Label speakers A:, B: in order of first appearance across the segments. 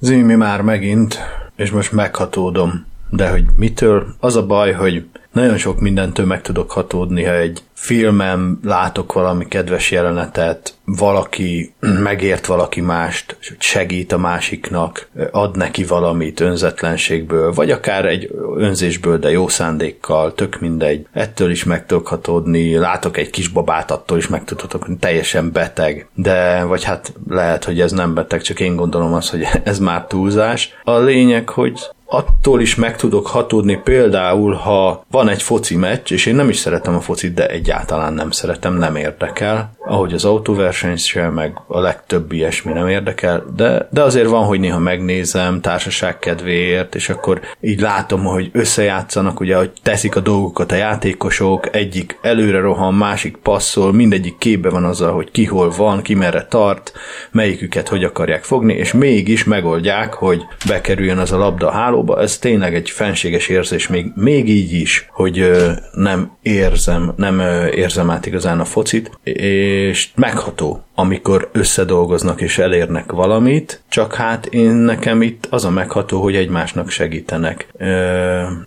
A: Zimi már megint, és most meghatódom. De hogy mitől? Az a baj, hogy nagyon sok mindentől meg tudok hatódni, ha egy filmem látok valami kedves jelenetet, valaki megért valaki mást, segít a másiknak, ad neki valamit önzetlenségből, vagy akár egy önzésből, de jó szándékkal, tök mindegy. Ettől is meg tudok hatódni, látok egy kisbabát, attól is meg tudhatok, hogy teljesen beteg, de vagy hát lehet, hogy ez nem beteg, csak én gondolom azt, hogy ez már túlzás. A lényeg, hogy attól is meg tudok hatódni például, ha van egy foci meccs, és én nem is szeretem a focit, de egyáltalán nem szeretem, nem érdekel, ahogy az autóverseny sem, meg a legtöbb ilyesmi nem érdekel, de, de azért van, hogy néha megnézem társaság kedvéért, és akkor így látom, hogy összejátszanak, ugye, hogy teszik a dolgokat a játékosok, egyik előre rohan, másik passzol, mindegyik képbe van azzal, hogy ki hol van, ki merre tart, melyiküket hogy akarják fogni, és mégis megoldják, hogy bekerüljön az a labda a hálóba, ez tényleg egy fenséges érzés, még, még így is, hogy nem érzem, nem érzem át igazán a focit, és megható, amikor összedolgoznak és elérnek valamit, csak hát én nekem itt az a megható, hogy egymásnak segítenek.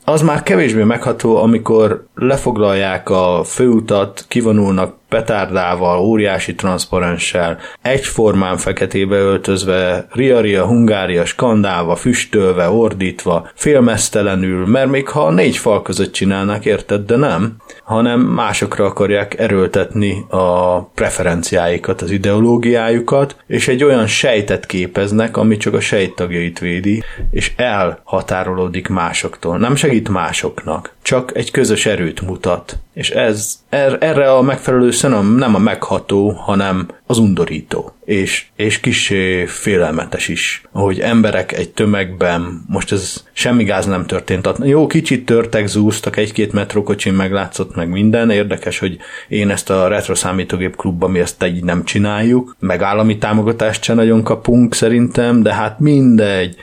A: Az már kevésbé megható, amikor lefoglalják a főutat, kivonulnak petárdával, óriási transzparenssel, egyformán feketébe öltözve, ria-ria, hungária, skandálva, füstölve, ordítva, félmeztelenül, mert még ha négy fal között csinálnak, érted, de nem, hanem másokra akarják erőltetni a preferenciáikat, az ideológiájukat, és egy olyan sejtet képeznek, ami csak a sejttagjait védi, és elhatárolódik másoktól. Nem segít másoknak, csak egy közös erőt mutat. És ez, er, erre a megfelelő szenom nem a megható, hanem az undorító. És, és kis félelmetes is, ahogy emberek egy tömegben, most ez semmi gáz nem történt. Jó, kicsit törtek, zúztak, egy-két metrókocsin meglátszott meg minden. Érdekes, hogy én ezt a retro számítógép klubban mi ezt egy nem csináljuk, meg állami támogatást se nagyon kapunk szerintem, de hát mindegy.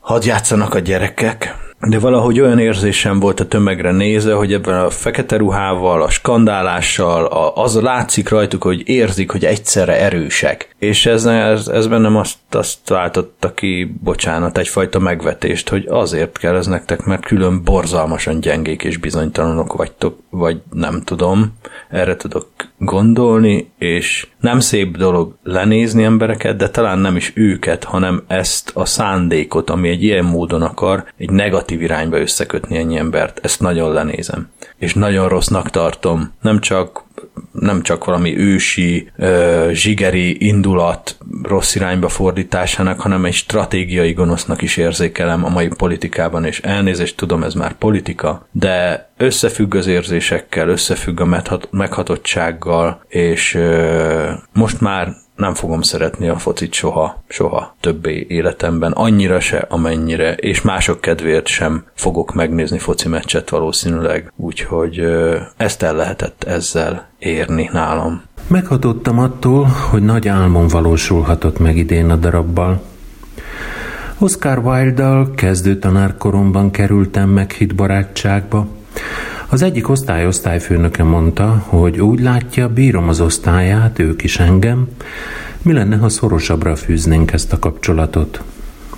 A: Hadd játszanak a gyerekek, de valahogy olyan érzésem volt a tömegre nézve, hogy ebben a fekete ruhával, a skandálással, a, az látszik rajtuk, hogy érzik, hogy egyszerre erősek. És ez, ez, ez bennem azt, azt váltotta ki, bocsánat, egyfajta megvetést, hogy azért kell ez nektek, mert külön borzalmasan gyengék és bizonytalanok vagytok, vagy nem tudom, erre tudok gondolni, és nem szép dolog lenézni embereket, de talán nem is őket, hanem ezt a szándékot, ami egy ilyen módon akar, egy negatív irányba összekötni ennyi embert. Ezt nagyon lenézem. És nagyon rossznak tartom. Nem csak nem csak valami ősi, zsigeri indulat rossz irányba fordításának, hanem egy stratégiai gonosznak is érzékelem a mai politikában, és elnézést tudom, ez már politika, de összefügg az érzésekkel, összefügg a meghatottsággal, és most már nem fogom szeretni a focit soha, soha többé életemben, annyira se, amennyire, és mások kedvéért sem fogok megnézni foci meccset valószínűleg, úgyhogy ezt el lehetett ezzel érni nálam.
B: Meghatottam attól, hogy nagy álmom valósulhatott meg idén a darabbal. Oscar Wilde-dal kezdő tanárkoromban kerültem meg hit barátságba, az egyik osztály osztályfőnöke mondta, hogy úgy látja, bírom az osztályát, ők is engem, mi lenne, ha szorosabbra fűznénk ezt a kapcsolatot.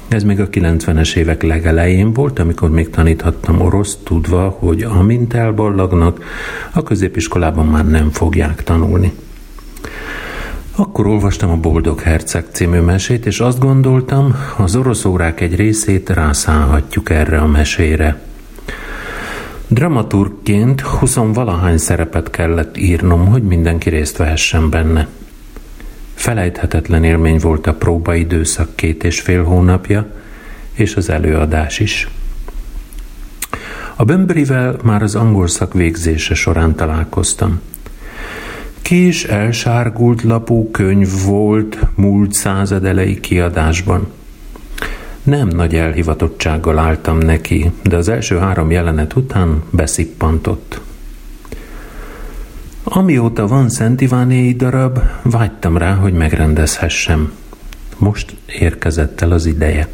B: Ez még a 90-es évek legelején volt, amikor még taníthattam orosz, tudva, hogy amint elballagnak, a középiskolában már nem fogják tanulni. Akkor olvastam a Boldog Herceg című mesét, és azt gondoltam, az orosz órák egy részét rászállhatjuk erre a mesére. Dramaturgként huszonvalahány szerepet kellett írnom, hogy mindenki részt vehessen benne. Felejthetetlen élmény volt a próbaidőszak két és fél hónapja, és az előadás is. A Bömbrivel már az angol szak végzése során találkoztam. Kis, elsárgult lapú könyv volt múlt század elejé kiadásban – nem nagy elhivatottsággal álltam neki, de az első három jelenet után beszippantott. Amióta van Szent Ivánéi darab, vágytam rá, hogy megrendezhessem. Most érkezett el az ideje.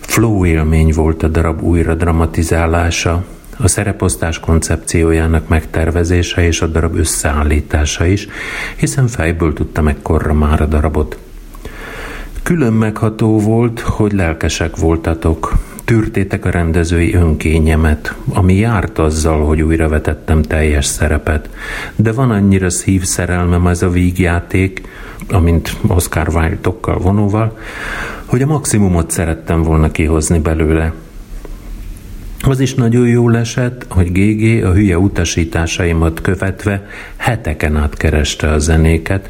B: Flow élmény volt a darab újra dramatizálása, a szereposztás koncepciójának megtervezése és a darab összeállítása is, hiszen fejből tudtam ekkorra már a darabot. Külön megható volt, hogy lelkesek voltatok. Tűrtétek a rendezői önkényemet, ami járt azzal, hogy újra vetettem teljes szerepet. De van annyira szívszerelmem ez a vígjáték, amint Oscar Wilde-okkal vonóval, hogy a maximumot szerettem volna kihozni belőle. Az is nagyon jól esett, hogy GG a hülye utasításaimat követve heteken át kereste a zenéket,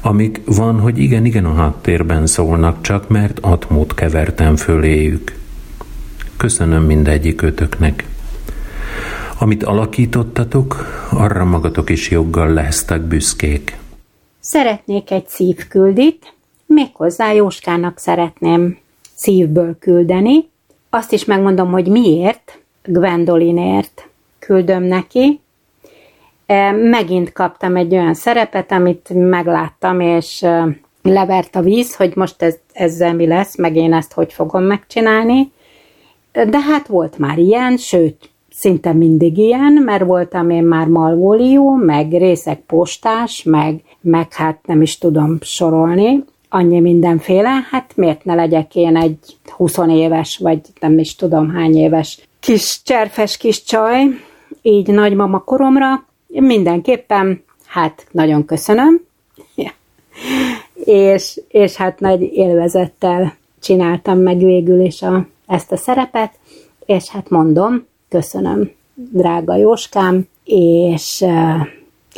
B: amik van, hogy igen-igen a háttérben szólnak csak, mert atmót kevertem föléjük. Köszönöm mindegyik ötöknek. Amit alakítottatok, arra magatok is joggal lesztek büszkék.
C: Szeretnék egy szívküldit, méghozzá Jóskának szeretném szívből küldeni. Azt is megmondom, hogy miért, Gwendolinért küldöm neki. Megint kaptam egy olyan szerepet, amit megláttam, és levert a víz, hogy most ez, ezzel mi lesz, meg én ezt hogy fogom megcsinálni. De hát volt már ilyen, sőt, szinte mindig ilyen, mert voltam én már malvólió, meg részek postás, meg, meg hát nem is tudom sorolni, annyi mindenféle, hát miért ne legyek én egy 20 éves, vagy nem is tudom hány éves kis cserfes kis csaj, így nagymama koromra, mindenképpen, hát nagyon köszönöm, és, és hát nagy élvezettel csináltam meg végül is a, ezt a szerepet, és hát mondom, köszönöm, drága Jóskám, és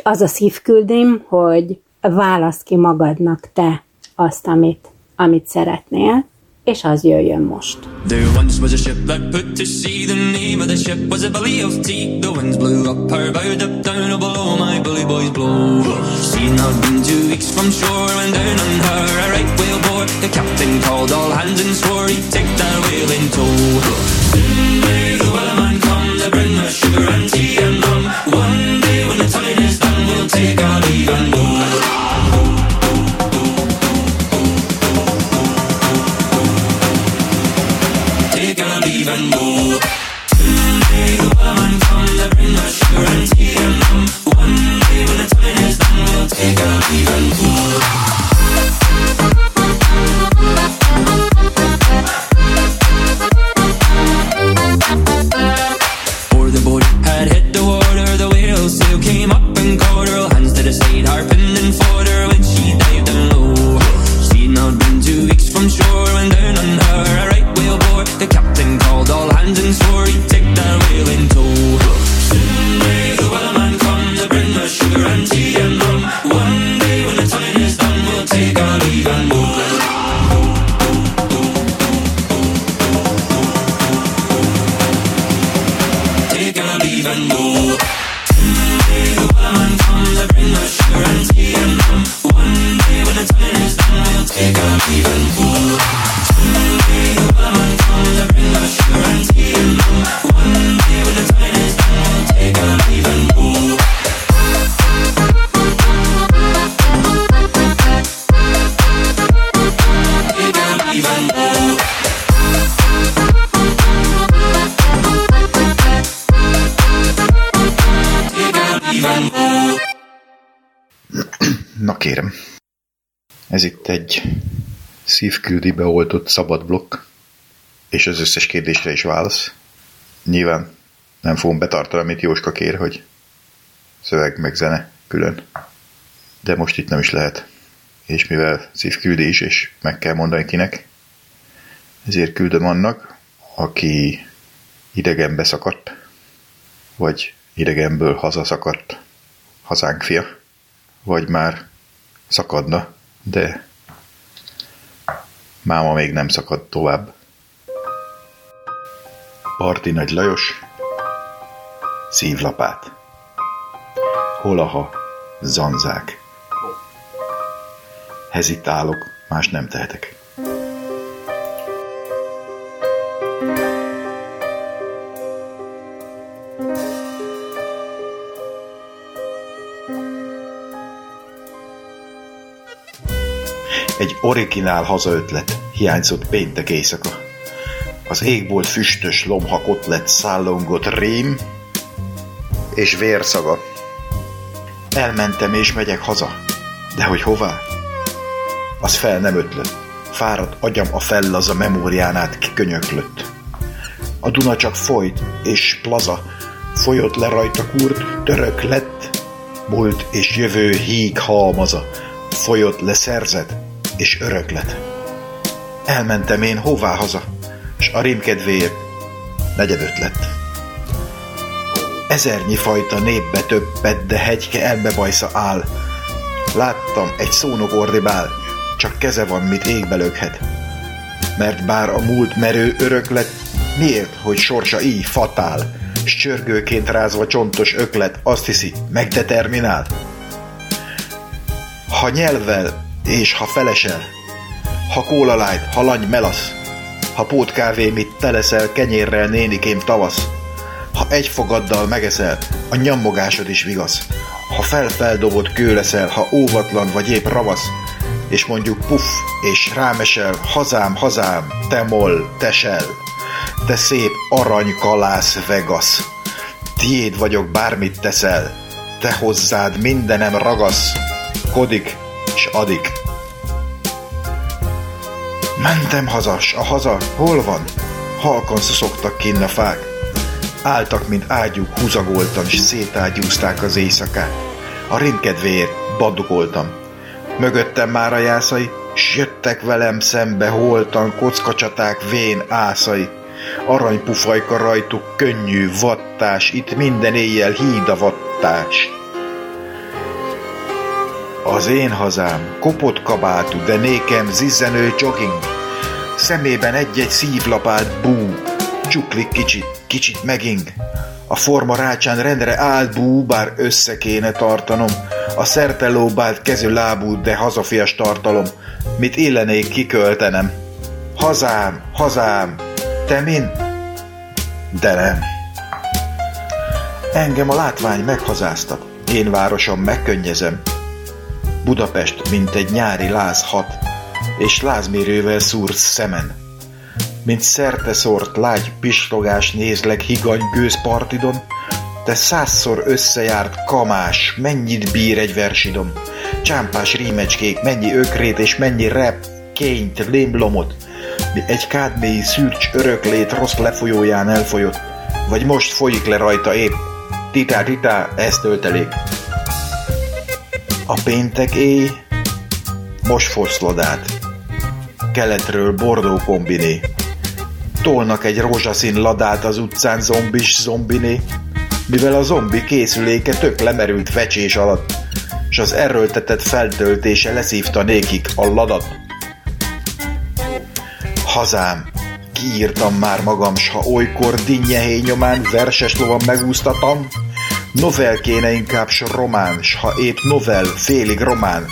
C: az a szívküldim, hogy válasz ki magadnak te azt, amit, amit szeretnél, There once was a ship that put to sea, the name of the ship was a belly of tea. The winds blew up her bow, up down below my bully boys blow. She not been two weeks from shore, when down on her a right whale bore. The captain called all hands and swore he'd take that whale in tow. Soon may the wellerman come to bring us sugar and tea and rum. One day when the time is done, we'll take our leave run
D: szívküldi beoltott szabad blokk, és az összes kérdésre is válasz. Nyilván nem fogom betartani, amit Jóska kér, hogy szöveg meg zene külön. De most itt nem is lehet. És mivel szívküldés, és meg kell mondani kinek, ezért küldöm annak, aki idegenbe szakadt, vagy idegenből hazaszakadt hazánk fia, vagy már szakadna, de Máma még nem szakadt tovább. Parti Nagy Lajos Szívlapát Holaha Zanzák Hezitálok, más nem tehetek. Egy originál hazaötlet hiányzott péntek éjszaka. Az égbolt füstös lomha lett szállongott rém és vérszaga. Elmentem és megyek haza, de hogy hová? Az fel nem ötlött. fáradt agyam a fell az a memóriánát kikönyöklött. A Duna csak folyt, és plaza, folyott le rajta kurt, török lett, múlt és jövő híg halmaza, folyott le szerzet, és örök. Elmentem én hová haza, s a rémkedvéért negyedöt lett. Ezernyi fajta népbe többet, de hegyke elbebajsza áll. Láttam, egy szónok ordibál, csak keze van, mit égbe lökhet. Mert bár a múlt merő örök miért, hogy sorsa így fatál, s csörgőként rázva csontos öklet azt hiszi, megdeterminál? Ha nyelvvel és ha felesel, ha kólalájt, ha lany melasz, ha pótkávé mit teleszel kenyérrel nénikém tavasz, ha egy fogaddal megeszel, a nyammogásod is vigasz, ha felfeldobott kő leszel, ha óvatlan vagy épp ravasz, és mondjuk puff, és rámesel, hazám, hazám, te moll, tesel, te szép aranykalász Vegas. Tiéd vagyok, bármit teszel, te hozzád mindenem ragasz, kodik, adik. Mentem hazas, a haza hol van? Halkan szuszogtak kinn a fák. Álltak, mint ágyúk, húzagoltan, s szétágyúzták az éjszakát. A rimkedvéért badugoltam. Mögöttem már a jászai, s jöttek velem szembe holtan kockacsaták vén ászai. Aranypufajka rajtuk könnyű vattás, itt minden éjjel híd a vattás. Az én hazám, kopott kabátú, de nékem zizzenő jogging. Szemében egy-egy szívlapát bú, csuklik kicsit, kicsit meging. A forma rácsán rendre állt bú, bár össze kéne tartanom. A szerte lóbált kezű lábú, de hazafias tartalom, mit illenék kiköltenem. Hazám, hazám, te min? De nem. Engem a látvány meghazáztat, én városom megkönnyezem, Budapest, mint egy nyári láz hat, és lázmérővel szúrsz szemen. Mint szerte szort lágy pislogás nézlek higany gőzpartidon, te százszor összejárt kamás, mennyit bír egy versidom, csámpás rímecskék, mennyi ökrét és mennyi rep, kényt, lémlomot, egy kádmélyi szürcs öröklét rossz lefolyóján elfolyott, vagy most folyik le rajta épp. Titá, titá, ez töltelék. A péntek éj most foszlodát. Keletről bordó kombiné. Tolnak egy rózsaszín ladát az utcán zombis zombiné, mivel a zombi készüléke tök lemerült fecsés alatt, és az erőltetett feltöltése leszívta nékik a ladat. Hazám, kiírtam már magam, s ha olykor dinnyehé nyomán verses lovan megúsztatam, Novel kéne inkább s román, s ha épp novel, félig román,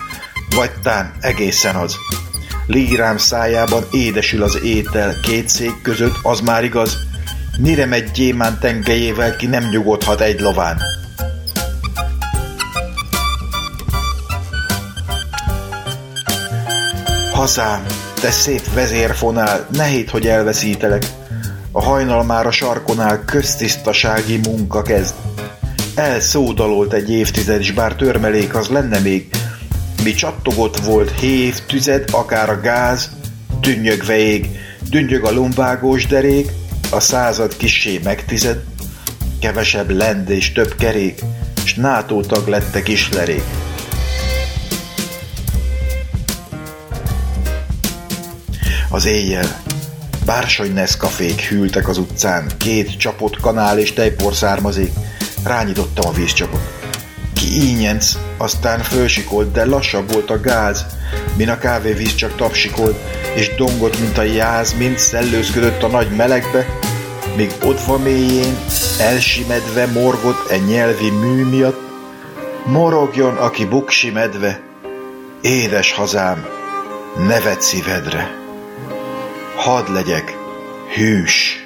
D: vagy tán egészen az. Lírám szájában édesül az étel, két szék között, az már igaz, mire megy gyémán tengelyével, ki nem nyugodhat egy lován. Hazám, te szép vezérfonál, ne hidd, hogy elveszítelek. A hajnal már a sarkonál köztisztasági munka kezd. Elszódalolt egy évtized, s bár törmelék az lenne még, mi csattogott volt hév, tüzed, akár a gáz, dünnyögve ég, dünnyög a lombágós derék, a század kissé megtized, kevesebb lend és több kerék, s NATO tag lettek is lerék. Az éjjel bársony Nescafék hűltek az utcán, két csapott kanál és tejpor származék, Rányítottam a vízcsapot. Ki ínyenc, aztán fölsikolt, de lassabb volt a gáz, min a kávévíz csak tapsikolt, és dongott, mint a jáz, mint szellőzködött a nagy melegbe, míg ott mélyén, elsimedve morgott egy nyelvi mű miatt, morogjon, aki buksi medve, édes hazám, nevet szívedre. Hadd legyek hűs.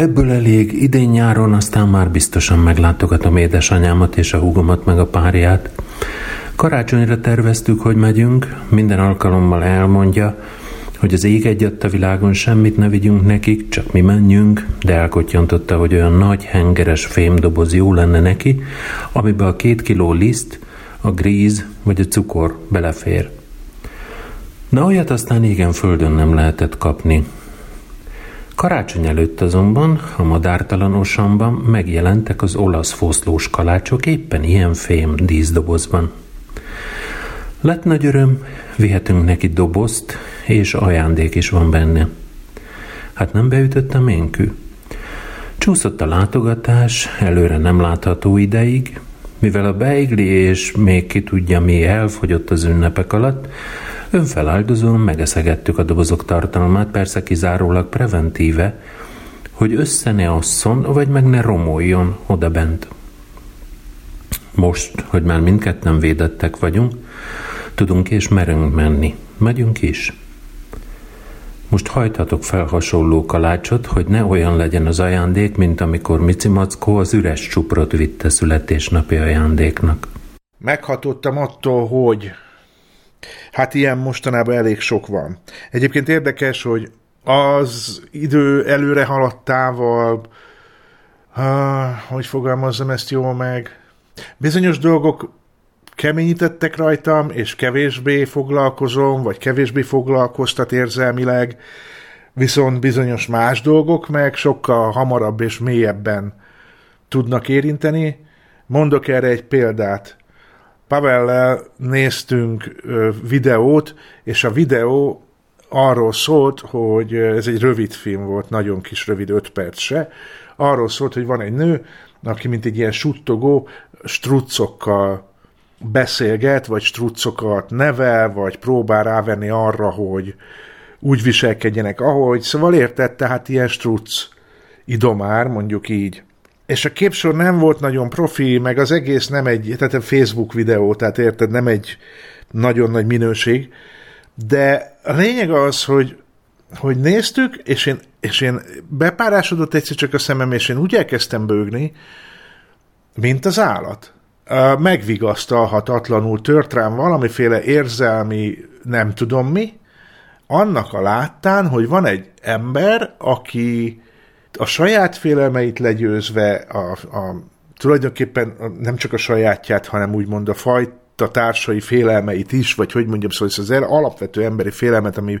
B: Ebből elég, idén-nyáron aztán már biztosan meglátogatom édesanyámat és a húgomat meg a párját. Karácsonyra terveztük, hogy megyünk, minden alkalommal elmondja, hogy az ég egyet a világon semmit ne vigyünk nekik, csak mi menjünk, de elkottyantotta, hogy olyan nagy hengeres fémdoboz jó lenne neki, amiben a két kiló liszt, a gríz vagy a cukor belefér. Na olyat aztán igen földön nem lehetett kapni. Karácsony előtt azonban a madártalan osamban megjelentek az olasz foszlós kalácsok éppen ilyen fém díszdobozban. Lett nagy öröm, vihetünk neki dobozt, és ajándék is van benne. Hát nem beütött a ménkű. Csúszott a látogatás, előre nem látható ideig, mivel a beigli és még ki tudja mi elfogyott az ünnepek alatt, önfeláldozóan megeszegettük a dobozok tartalmát, persze kizárólag preventíve, hogy össze ne asszon, vagy meg ne romoljon oda bent. Most, hogy már mindketten védettek vagyunk, tudunk és merünk menni. Megyünk is. Most hajthatok fel hasonló kalácsot, hogy ne olyan legyen az ajándék, mint amikor Mici Mackó az üres csuprot vitte születésnapi ajándéknak.
E: Meghatottam attól, hogy hát ilyen mostanában elég sok van. Egyébként érdekes, hogy az idő előre haladtával, ah, hogy fogalmazzam ezt jól meg, bizonyos dolgok keményítettek rajtam, és kevésbé foglalkozom, vagy kevésbé foglalkoztat érzelmileg, viszont bizonyos más dolgok meg sokkal hamarabb és mélyebben tudnak érinteni. Mondok erre egy példát. Pavellel néztünk videót, és a videó arról szólt, hogy ez egy rövid film volt, nagyon kis rövid, öt perc se. Arról szólt, hogy van egy nő, aki mint egy ilyen suttogó struccokkal beszélget, vagy struccokat nevel, vagy próbál rávenni arra, hogy úgy viselkedjenek, ahogy. Szóval érted, tehát ilyen struc idomár, mondjuk így. És a képsor nem volt nagyon profi, meg az egész nem egy, tehát egy Facebook videó, tehát érted, nem egy nagyon nagy minőség, de a lényeg az, hogy, hogy néztük, és én, és én bepárásodott egyszer csak a szemem, és én úgy elkezdtem bőgni, mint az állat. Megvigasztalhatatlanul tört rám valamiféle érzelmi nem tudom mi, annak a láttán, hogy van egy ember, aki a saját félelmeit legyőzve, a, a, tulajdonképpen nem csak a sajátját, hanem úgymond a fajta társai félelmeit is, vagy hogy mondjam, szóval az alapvető emberi félelmet, ami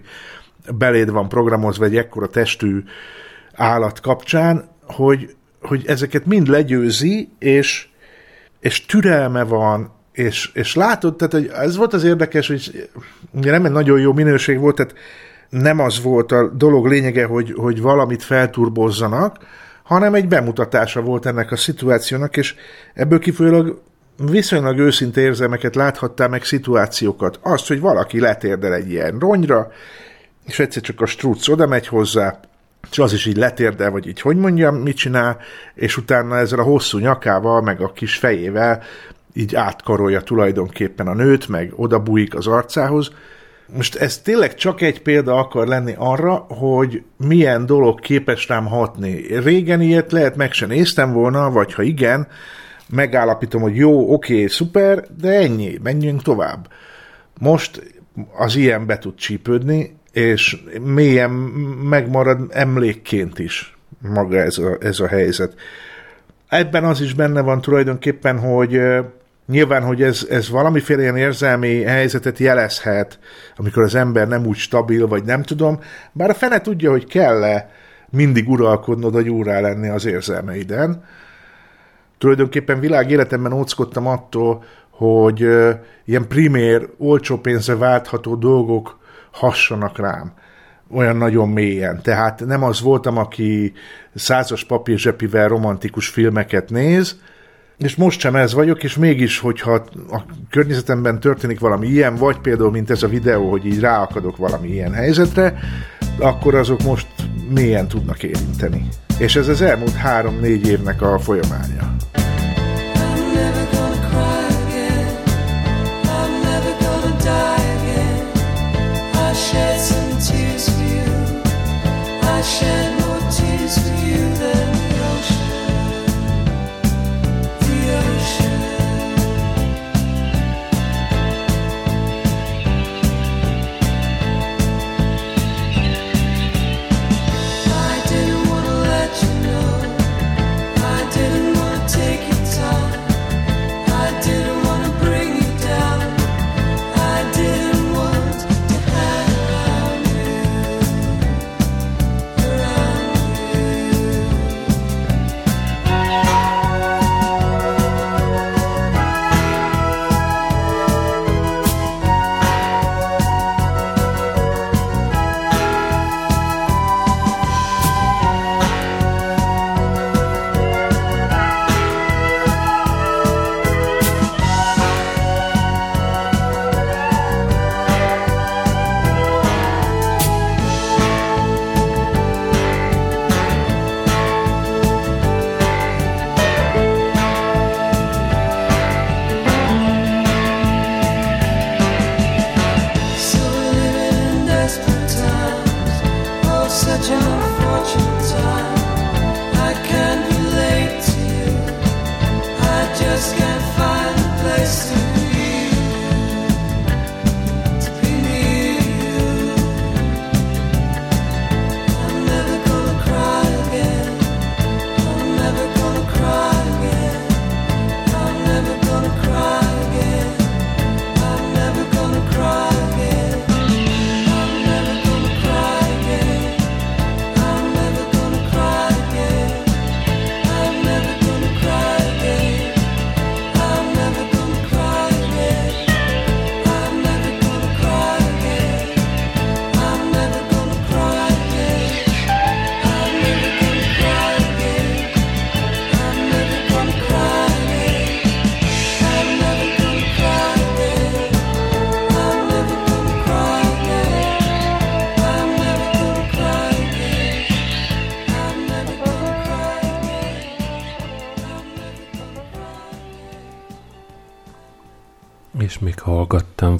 E: beléd van programozva egy ekkora testű állat kapcsán, hogy, hogy ezeket mind legyőzi, és és türelme van, és, és látod, tehát hogy ez volt az érdekes, hogy ugye nem egy nagyon jó minőség volt, tehát nem az volt a dolog lényege, hogy, hogy valamit felturbozzanak, hanem egy bemutatása volt ennek a szituációnak, és ebből kifolyólag viszonylag őszinte érzelmeket láthattál meg szituációkat. Azt, hogy valaki letérdel egy ilyen ronyra, és egyszer csak a struc oda megy hozzá, és az is így letérdel, vagy így hogy mondjam, mit csinál, és utána ezzel a hosszú nyakával, meg a kis fejével így átkarolja tulajdonképpen a nőt, meg oda bújik az arcához. Most ez tényleg csak egy példa akar lenni arra, hogy milyen dolog képes rám hatni. Régen ilyet lehet meg se néztem volna, vagy ha igen, megállapítom, hogy jó, oké, szuper, de ennyi, menjünk tovább. Most az ilyen be tud csípődni, és mélyen megmarad emlékként is maga ez a, ez a helyzet. Ebben az is benne van tulajdonképpen, hogy nyilván, hogy ez, ez valamiféle ilyen érzelmi helyzetet jelezhet, amikor az ember nem úgy stabil, vagy nem tudom, bár a fene tudja, hogy kell-e mindig uralkodnod, vagy úrá lenni az érzelmeiden. Tulajdonképpen világ életemben óckodtam attól, hogy ilyen primér, olcsó pénzre váltható dolgok hassanak rám olyan nagyon mélyen. Tehát nem az voltam, aki százas papírzsepivel romantikus filmeket néz, és most sem ez vagyok, és mégis, hogyha a környezetemben történik valami ilyen, vagy például, mint ez a videó, hogy így ráakadok valami ilyen helyzetre, akkor azok most mélyen tudnak érinteni. És ez az elmúlt három-négy évnek a folyamánya.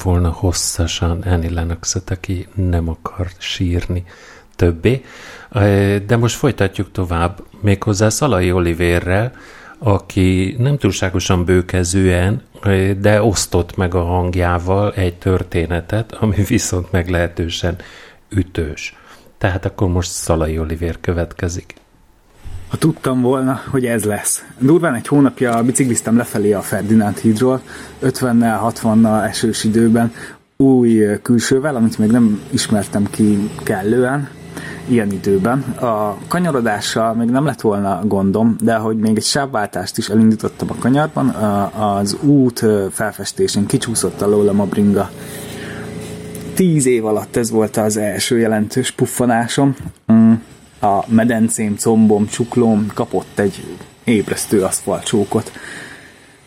B: Volna hosszasan Annie lennox aki nem akar sírni többé. De most folytatjuk tovább, méghozzá Szalai Olivérrel, aki nem túlságosan bőkezően, de osztott meg a hangjával egy történetet, ami viszont meglehetősen ütős. Tehát akkor most Szalai Olivér következik.
F: Ha tudtam volna, hogy ez lesz. Durván egy hónapja bicikliztem lefelé a Ferdinánd hídról, 50-nel, 60-nal esős időben, új külsővel, amit még nem ismertem ki kellően, ilyen időben. A kanyarodással még nem lett volna gondom, de hogy még egy sávváltást is elindítottam a kanyarban, az út felfestésén kicsúszott alólam a bringa. Tíz év alatt ez volt az első jelentős puffanásom. Mm, a medencém, combom, csuklóm kapott egy ébresztő aszfaltcsókot.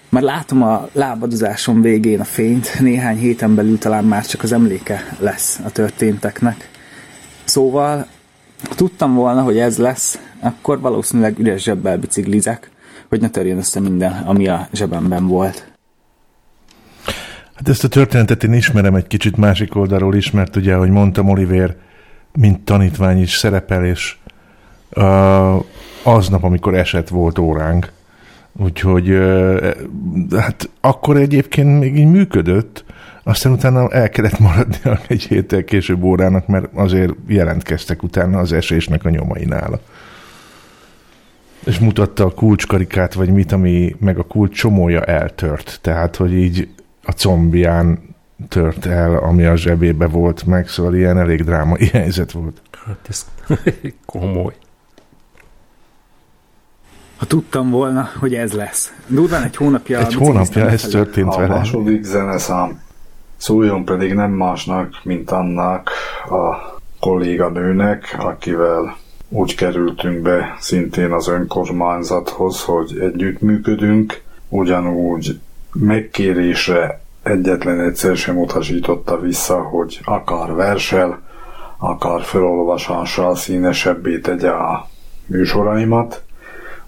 F: Már látom a lábadozásom végén a fényt, néhány héten belül talán már csak az emléke lesz a történteknek. Szóval ha tudtam volna, hogy ez lesz, akkor valószínűleg üres zsebbel biciklizek, hogy ne törjön össze minden, ami a zsebemben volt.
E: Hát ezt a történetet én ismerem egy kicsit másik oldalról is, mert ugye, ahogy mondtam, Oliver mint tanítvány is szerepel, és aznap, amikor eset volt óránk, úgyhogy uh, hát akkor egyébként még így működött, aztán utána el kellett maradni egy héttel később órának, mert azért jelentkeztek utána az esésnek a nyomai nála. És mutatta a kulcskarikát, vagy mit, ami meg a kulcs csomója eltört. Tehát, hogy így a combján tört el, ami a zsebébe volt meg, szóval ilyen elég drámai helyzet volt.
B: Hát ez komoly.
F: Ha tudtam volna, hogy ez lesz. Durván egy hónapja...
E: Egy hónapja ez történt
G: a
E: vele.
G: A második zeneszám szóljon pedig nem másnak, mint annak a kolléganőnek, akivel úgy kerültünk be szintén az önkormányzathoz, hogy együttműködünk, ugyanúgy megkérésre egyetlen egyszer sem utasította vissza, hogy akar versel, akar felolvasással színesebbé tegye a műsoraimat,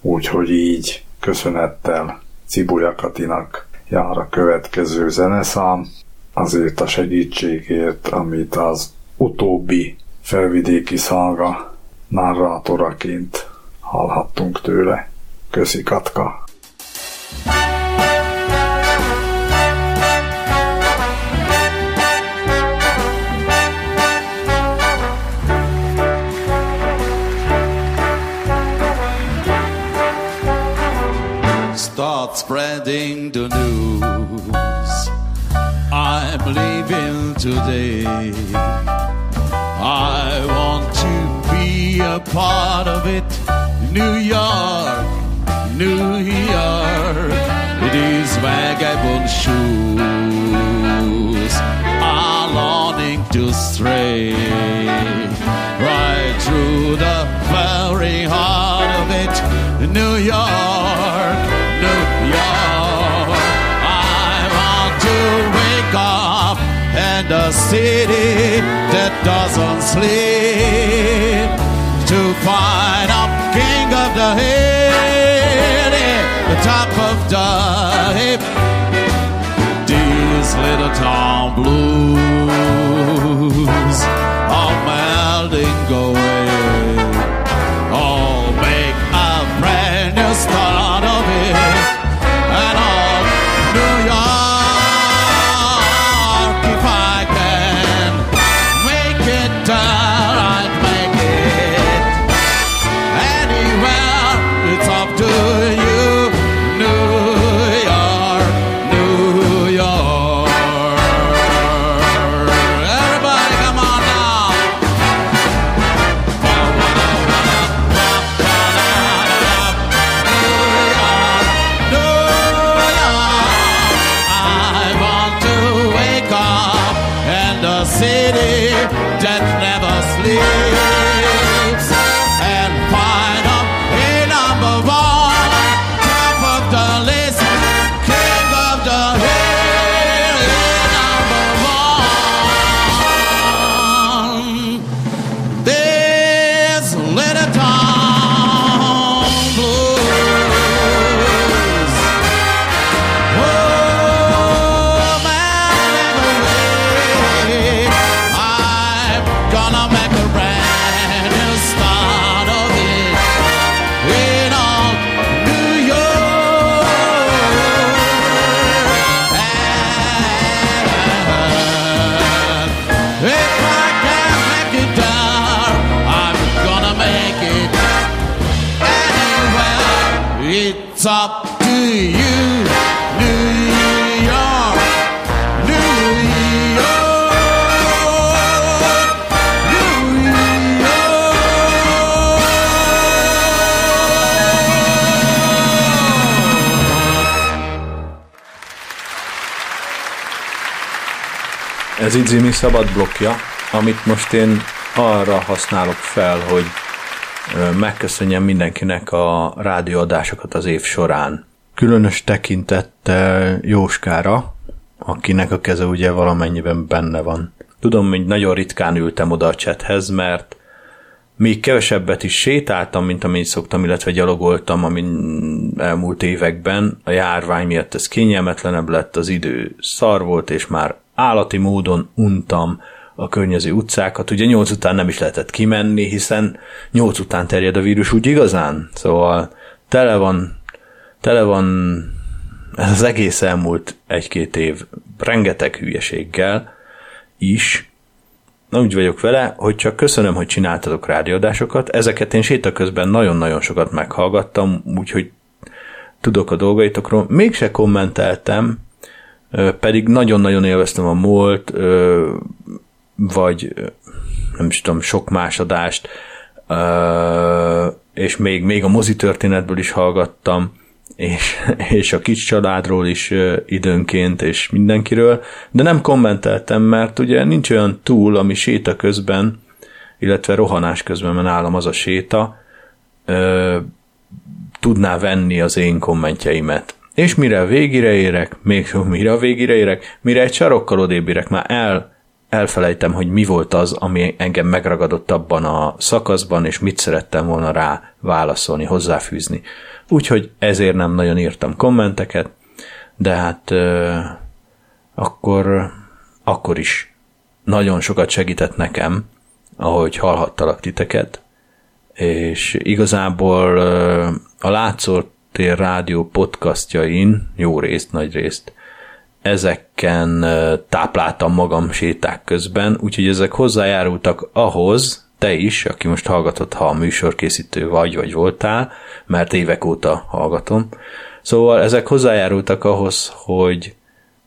G: úgyhogy így köszönettel Cibuja Katinak jár a következő zeneszám, azért a segítségért, amit az utóbbi felvidéki szalga narrátoraként hallhattunk tőle. Köszi Katka!
H: Start spreading the news I'm leaving today. I want to be a part of it. New York, New York, it is vagabond shoes are longing to stray right through the very heart of it. New York, in the city that doesn't sleep to find a king of the hill, the top of the hip. These little town blues are melting away.
A: Ez itt Zimi szabad blokkja, amit most én arra használok fel, hogy megköszönjem mindenkinek a rádióadásokat az év során. Különös tekintettel Jóskára, akinek a keze ugye valamennyiben benne van. Tudom, hogy nagyon ritkán ültem oda a chathez, mert még kevesebbet is sétáltam, mint amennyit szoktam, illetve gyalogoltam, amin elmúlt években. A járvány miatt ez kényelmetlenebb lett, az idő szar volt, és már állati módon untam a környező utcákat. Ugye nyolc után nem is lehetett kimenni, hiszen nyolc után terjed a vírus úgy igazán. Szóval tele van, tele van ez az egész elmúlt egy-két év rengeteg hülyeséggel is, Na, úgy vagyok vele, hogy csak köszönöm, hogy csináltatok rádióadásokat. Ezeket én séta közben nagyon-nagyon sokat meghallgattam, úgyhogy tudok a dolgaitokról. Mégse kommenteltem, pedig nagyon-nagyon élveztem a molt, ö, vagy nem is tudom, sok más adást, és még, még a mozi történetből is hallgattam, és, és a kis családról is időnként, és mindenkiről, de nem kommenteltem, mert ugye nincs olyan túl, ami séta közben, illetve rohanás közben, mert nálam az a séta, tudná venni az én kommentjeimet. És mire a végére érek, még mire a végére érek, mire egy sarokkal odébb érek, már el, elfelejtem, hogy mi volt az, ami engem megragadott abban a szakaszban, és mit szerettem volna rá válaszolni, hozzáfűzni. Úgyhogy ezért nem nagyon írtam kommenteket, de hát ö, akkor, akkor is nagyon sokat segített nekem, ahogy hallhattalak titeket, és igazából ö, a Látszótér Rádió podcastjain, jó részt, nagy részt, ezeken tápláltam magam séták közben, úgyhogy ezek hozzájárultak ahhoz, te is, aki most hallgatod, ha a műsorkészítő vagy, vagy voltál, mert évek óta hallgatom. Szóval ezek hozzájárultak ahhoz, hogy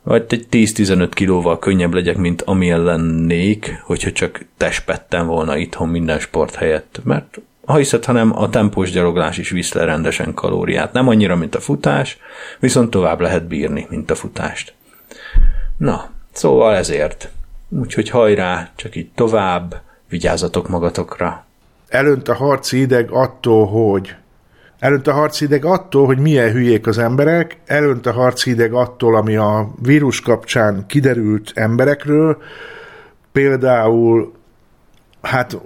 A: vagy egy 10-15 kilóval könnyebb legyek, mint amilyen lennék, hogyha csak testpettem volna itthon minden sport helyett. Mert ha hiszed, hanem a tempós gyaloglás is visz le rendesen kalóriát. Nem annyira, mint a futás, viszont tovább lehet bírni, mint a futást. Na, szóval ezért. Úgyhogy hajrá, csak így tovább, vigyázzatok magatokra.
E: Elönt a harci ideg attól, hogy Elönt a harci ideg attól, hogy milyen hülyék az emberek, elönt a harci ideg attól, ami a vírus kapcsán kiderült emberekről, például, hát,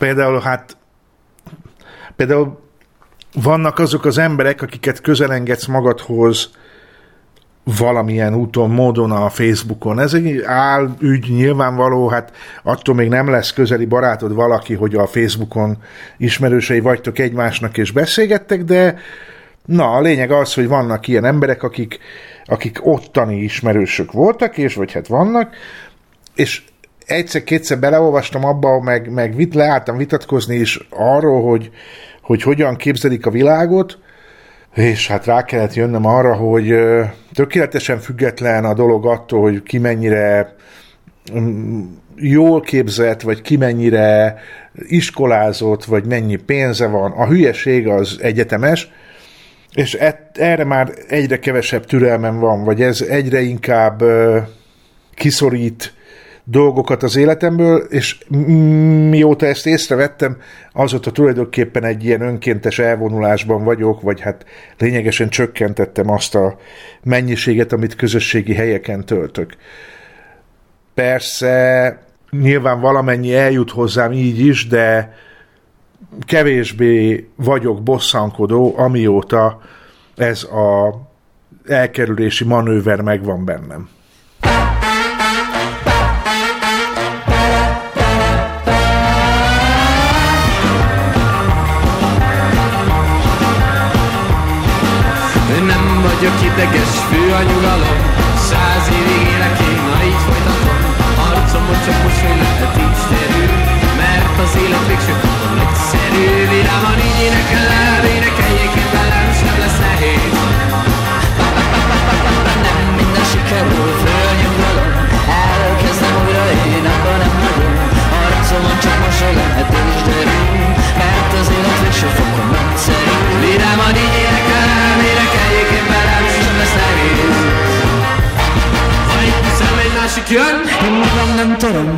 E: például, hát, például vannak azok az emberek, akiket közelengedsz magadhoz valamilyen úton, módon a Facebookon. Ez egy álügy nyilvánvaló, hát attól még nem lesz közeli barátod valaki, hogy a Facebookon ismerősei vagytok egymásnak és beszélgettek, de na, a lényeg az, hogy vannak ilyen emberek, akik, akik ottani ismerősök voltak, és vagy hát vannak, és egyszer-kétszer beleolvastam abba, meg, meg vit, leálltam vitatkozni is arról, hogy, hogy hogyan képzelik a világot, és hát rá kellett jönnöm arra, hogy tökéletesen független a dolog attól, hogy ki mennyire mm, jól képzett, vagy ki mennyire iskolázott, vagy mennyi pénze van. A hülyeség az egyetemes, és et, erre már egyre kevesebb türelmem van, vagy ez egyre inkább ö, kiszorít dolgokat az életemből, és mióta ezt észrevettem, azóta tulajdonképpen egy ilyen önkéntes elvonulásban vagyok, vagy hát lényegesen csökkentettem azt a mennyiséget, amit közösségi helyeken töltök. Persze nyilván valamennyi eljut hozzám így is, de kevésbé vagyok bosszankodó, amióta ez a elkerülési manőver megvan bennem.
I: Ideges fő a nyugalom Száz évig élek én, ha így folytatom. Arcomon csak mosoly lehet így terül Mert az élet végső ponton egyszerű. Vidáman így énekelem, énekeljék én velem Sem lesz nehéz. Nem minden sikerül, fölnyugalom Elkezdem újra én, akkor nem nagyon. Arcomon csak mosoly lehet így Mert az élet végső fokon egyszerű. Vidáman így lesz nyugalom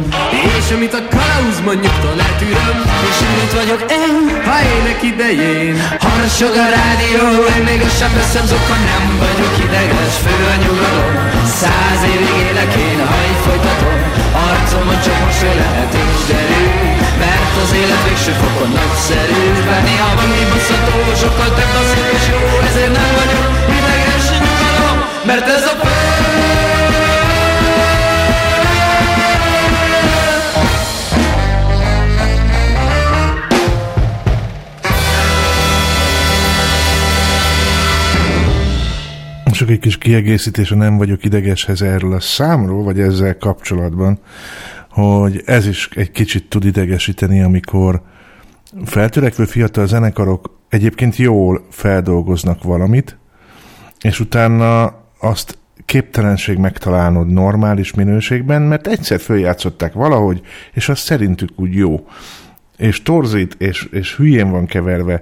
I: És amit a kalauz mondjuktól eltűröm És őrült vagyok én, ha ének idején. Harsog a rádió, én még azt sem veszem zokon Nem vagyok ideges, fő a nyugalom. Száz évig élek én, ha így folytatom. Arcomon csak mosoly lehet és derű Mert az élet végső fokon nagyszerű. Bár néha van mi buszató, sokkal több az és jó Ezért nem vagyok ideges nyugalom. Mert ez a
E: Csak egy kis kiegészítése nem vagyok idegeshez erről a számról, vagy ezzel kapcsolatban, hogy ez is egy kicsit tud idegesíteni, amikor feltörekvő fiatal zenekarok egyébként jól feldolgoznak valamit, és utána azt képtelenség megtalálnod normális minőségben, mert egyszer följátszották valahogy, és az szerintük úgy jó. És torzít, és, és hülyén van keverve,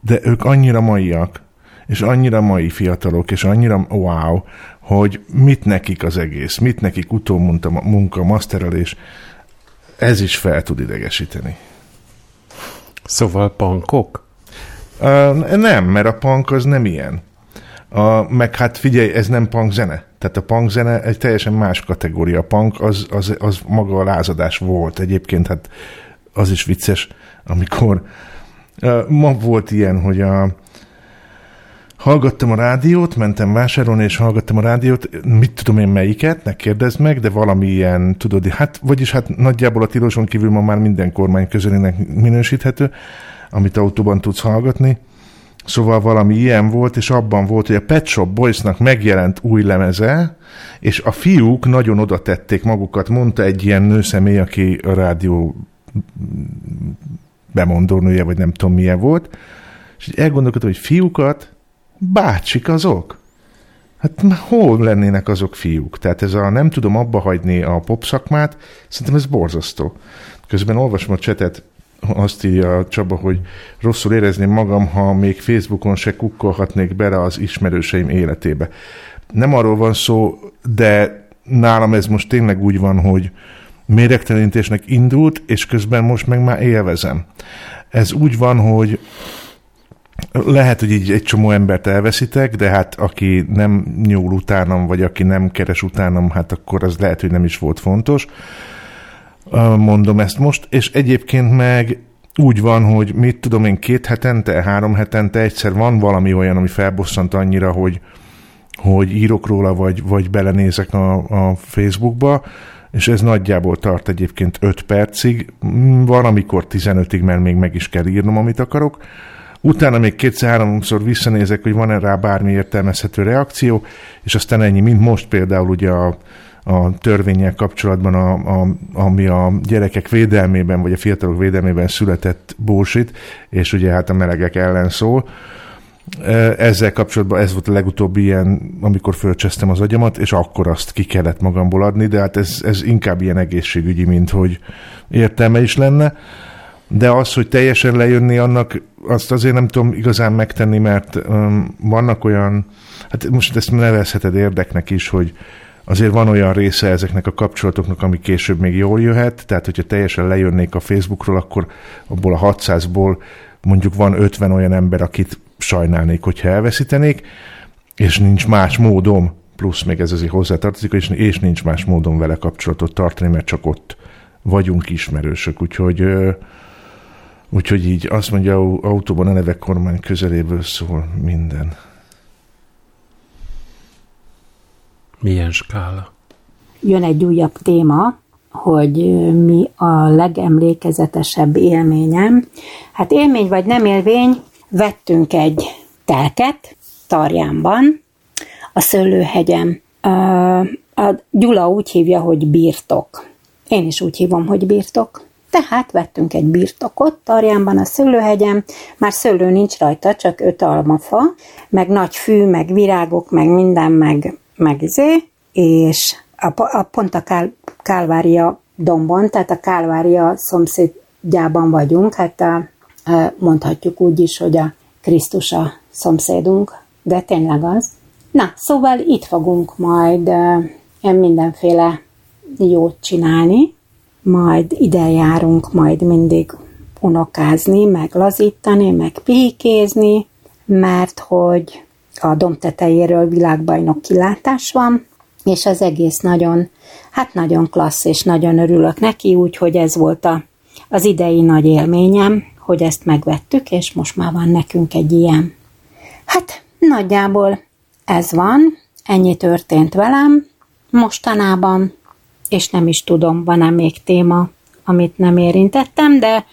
E: de ők annyira maiak, és annyira mai fiatalok, és annyira wow, hogy mit nekik az egész, mit nekik utómunka, munka, masterelés, ez is fel tud idegesíteni.
B: Szóval pankok?
E: Uh, nem, mert a punk az nem ilyen. A, meg hát figyelj, ez nem punk zene. Tehát a punk zene egy teljesen más kategória. A punk az, az, az maga a lázadás volt. Egyébként hát az is vicces, amikor uh, ma volt ilyen, hogy a, hallgattam a rádiót, mentem vásárolni, és hallgattam a rádiót, mit tudom én melyiket, ne kérdezd meg, de valami ilyen, tudod, hát, vagyis hát nagyjából a tiloson kívül ma már minden kormány közelének minősíthető, amit autóban tudsz hallgatni. Szóval valami ilyen volt, és abban volt, hogy a Pet Shop Boysnak megjelent új lemeze, és a fiúk nagyon oda tették magukat, mondta egy ilyen nőszemély, aki a rádió bemondónője, vagy nem tudom milyen volt, és így elgondolkodtam, hogy fiúkat bácsik azok? Hát hol lennének azok fiúk? Tehát ez a nem tudom abba hagyni a pop szakmát, szerintem ez borzasztó. Közben olvasom a csetet, azt írja Csaba, hogy rosszul érezném magam, ha még Facebookon se kukkolhatnék bele az ismerőseim életébe. Nem arról van szó, de nálam ez most tényleg úgy van, hogy méregtelenítésnek indult, és közben most meg már élvezem. Ez úgy van, hogy lehet, hogy így egy csomó embert elveszítek, de hát aki nem nyúl utánam, vagy aki nem keres utánam, hát akkor az lehet, hogy nem is volt fontos. Mondom ezt most, és egyébként meg úgy van, hogy mit tudom én, két hetente, három hetente egyszer van valami olyan, ami felbosszant annyira, hogy, hogy írok róla, vagy, vagy belenézek a, a Facebookba, és ez nagyjából tart egyébként 5 percig, van amikor 15-ig, mert még meg is kell írnom, amit akarok, utána még kétszer-háromszor visszanézek, hogy van-e rá bármi értelmezhető reakció, és aztán ennyi, mint most például ugye a, a törvényel kapcsolatban, a, a, ami a gyerekek védelmében, vagy a fiatalok védelmében született bullshit, és ugye hát a melegek ellen szól. Ezzel kapcsolatban ez volt a legutóbbi ilyen, amikor fölcsesztem az agyamat, és akkor azt ki kellett magamból adni, de hát ez, ez inkább ilyen egészségügyi, mint hogy értelme is lenne de az, hogy teljesen lejönni annak, azt azért nem tudom igazán megtenni, mert um, vannak olyan, hát most ezt nevezheted érdeknek is, hogy azért van olyan része ezeknek a kapcsolatoknak, ami később még jól jöhet, tehát hogyha teljesen lejönnék a Facebookról, akkor abból a 600-ból mondjuk van 50 olyan ember, akit sajnálnék, hogyha elveszítenék, és nincs más módom, plusz még ez azért hozzátartozik, és, és nincs más módom vele kapcsolatot tartani, mert csak ott vagyunk ismerősök, úgyhogy Úgyhogy így azt mondja, autóban a neve kormány közeléből szól minden.
B: Milyen skála?
C: Jön egy újabb téma, hogy mi a legemlékezetesebb élményem. Hát élmény vagy nem élmény, vettünk egy telket Tarjánban, a Szőlőhegyen. A Gyula úgy hívja, hogy birtok. Én is úgy hívom, hogy birtok. Tehát vettünk egy birtokot Tarjánban a szőlőhegyen, már szőlő nincs rajta, csak öt almafa, meg nagy fű, meg virágok, meg minden, meg, meg izé, és a, a, pont a Kál, Kálvária dombon, tehát a Kálvária szomszédjában vagyunk, hát a, a, mondhatjuk úgy is, hogy a Krisztus a szomszédunk, de tényleg az. Na, szóval itt fogunk majd mindenféle jót csinálni, majd ide járunk majd mindig unokázni, meg lazítani, meg pihikézni, mert hogy a domb tetejéről világbajnok kilátás van, és az egész nagyon, hát nagyon klassz, és nagyon örülök neki, úgyhogy ez volt a, az idei nagy élményem, hogy ezt megvettük, és most már van nekünk egy ilyen. Hát nagyjából ez van, ennyi történt velem mostanában, és nem is tudom, van-e még téma, amit nem érintettem, de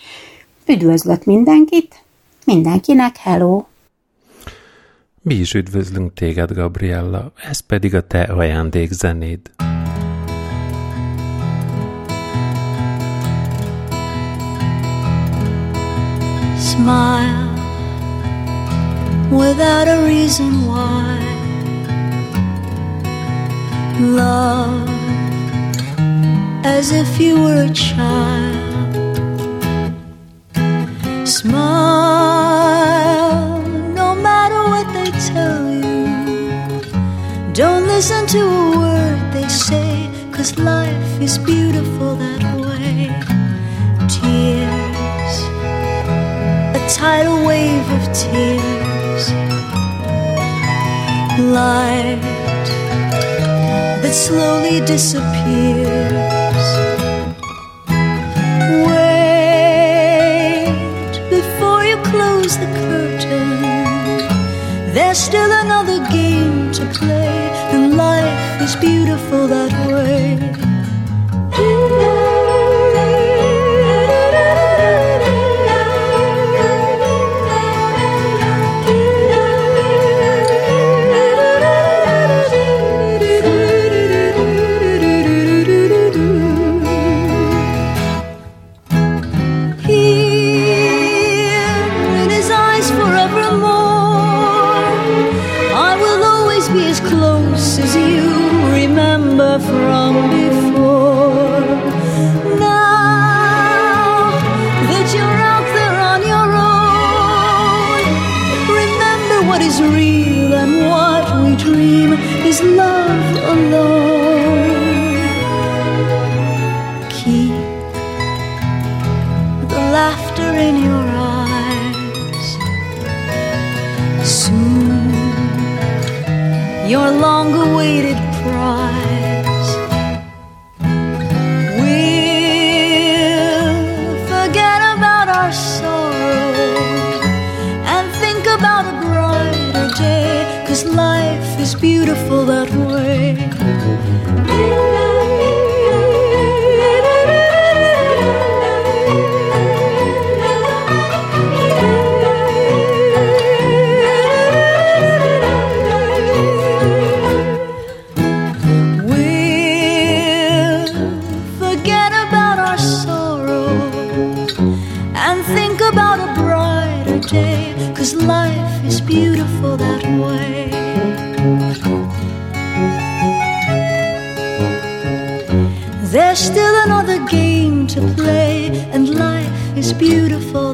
C: üdvözlök mindenkit, mindenkinek hello!
B: Mi is üdvözlünk téged, Gabriella, ez pedig a te ajándékzenéd.
J: Smile without a reason why. Love as if you were a child. Smile no matter what they tell you. Don't listen to a word they say, cause life is beautiful that way. Tears, a tidal wave of tears. Light that slowly disappears. Still another game to play, and life is beautiful that way. About a brighter day. Cause life is beautiful that way. There's still another game to play, and life is beautiful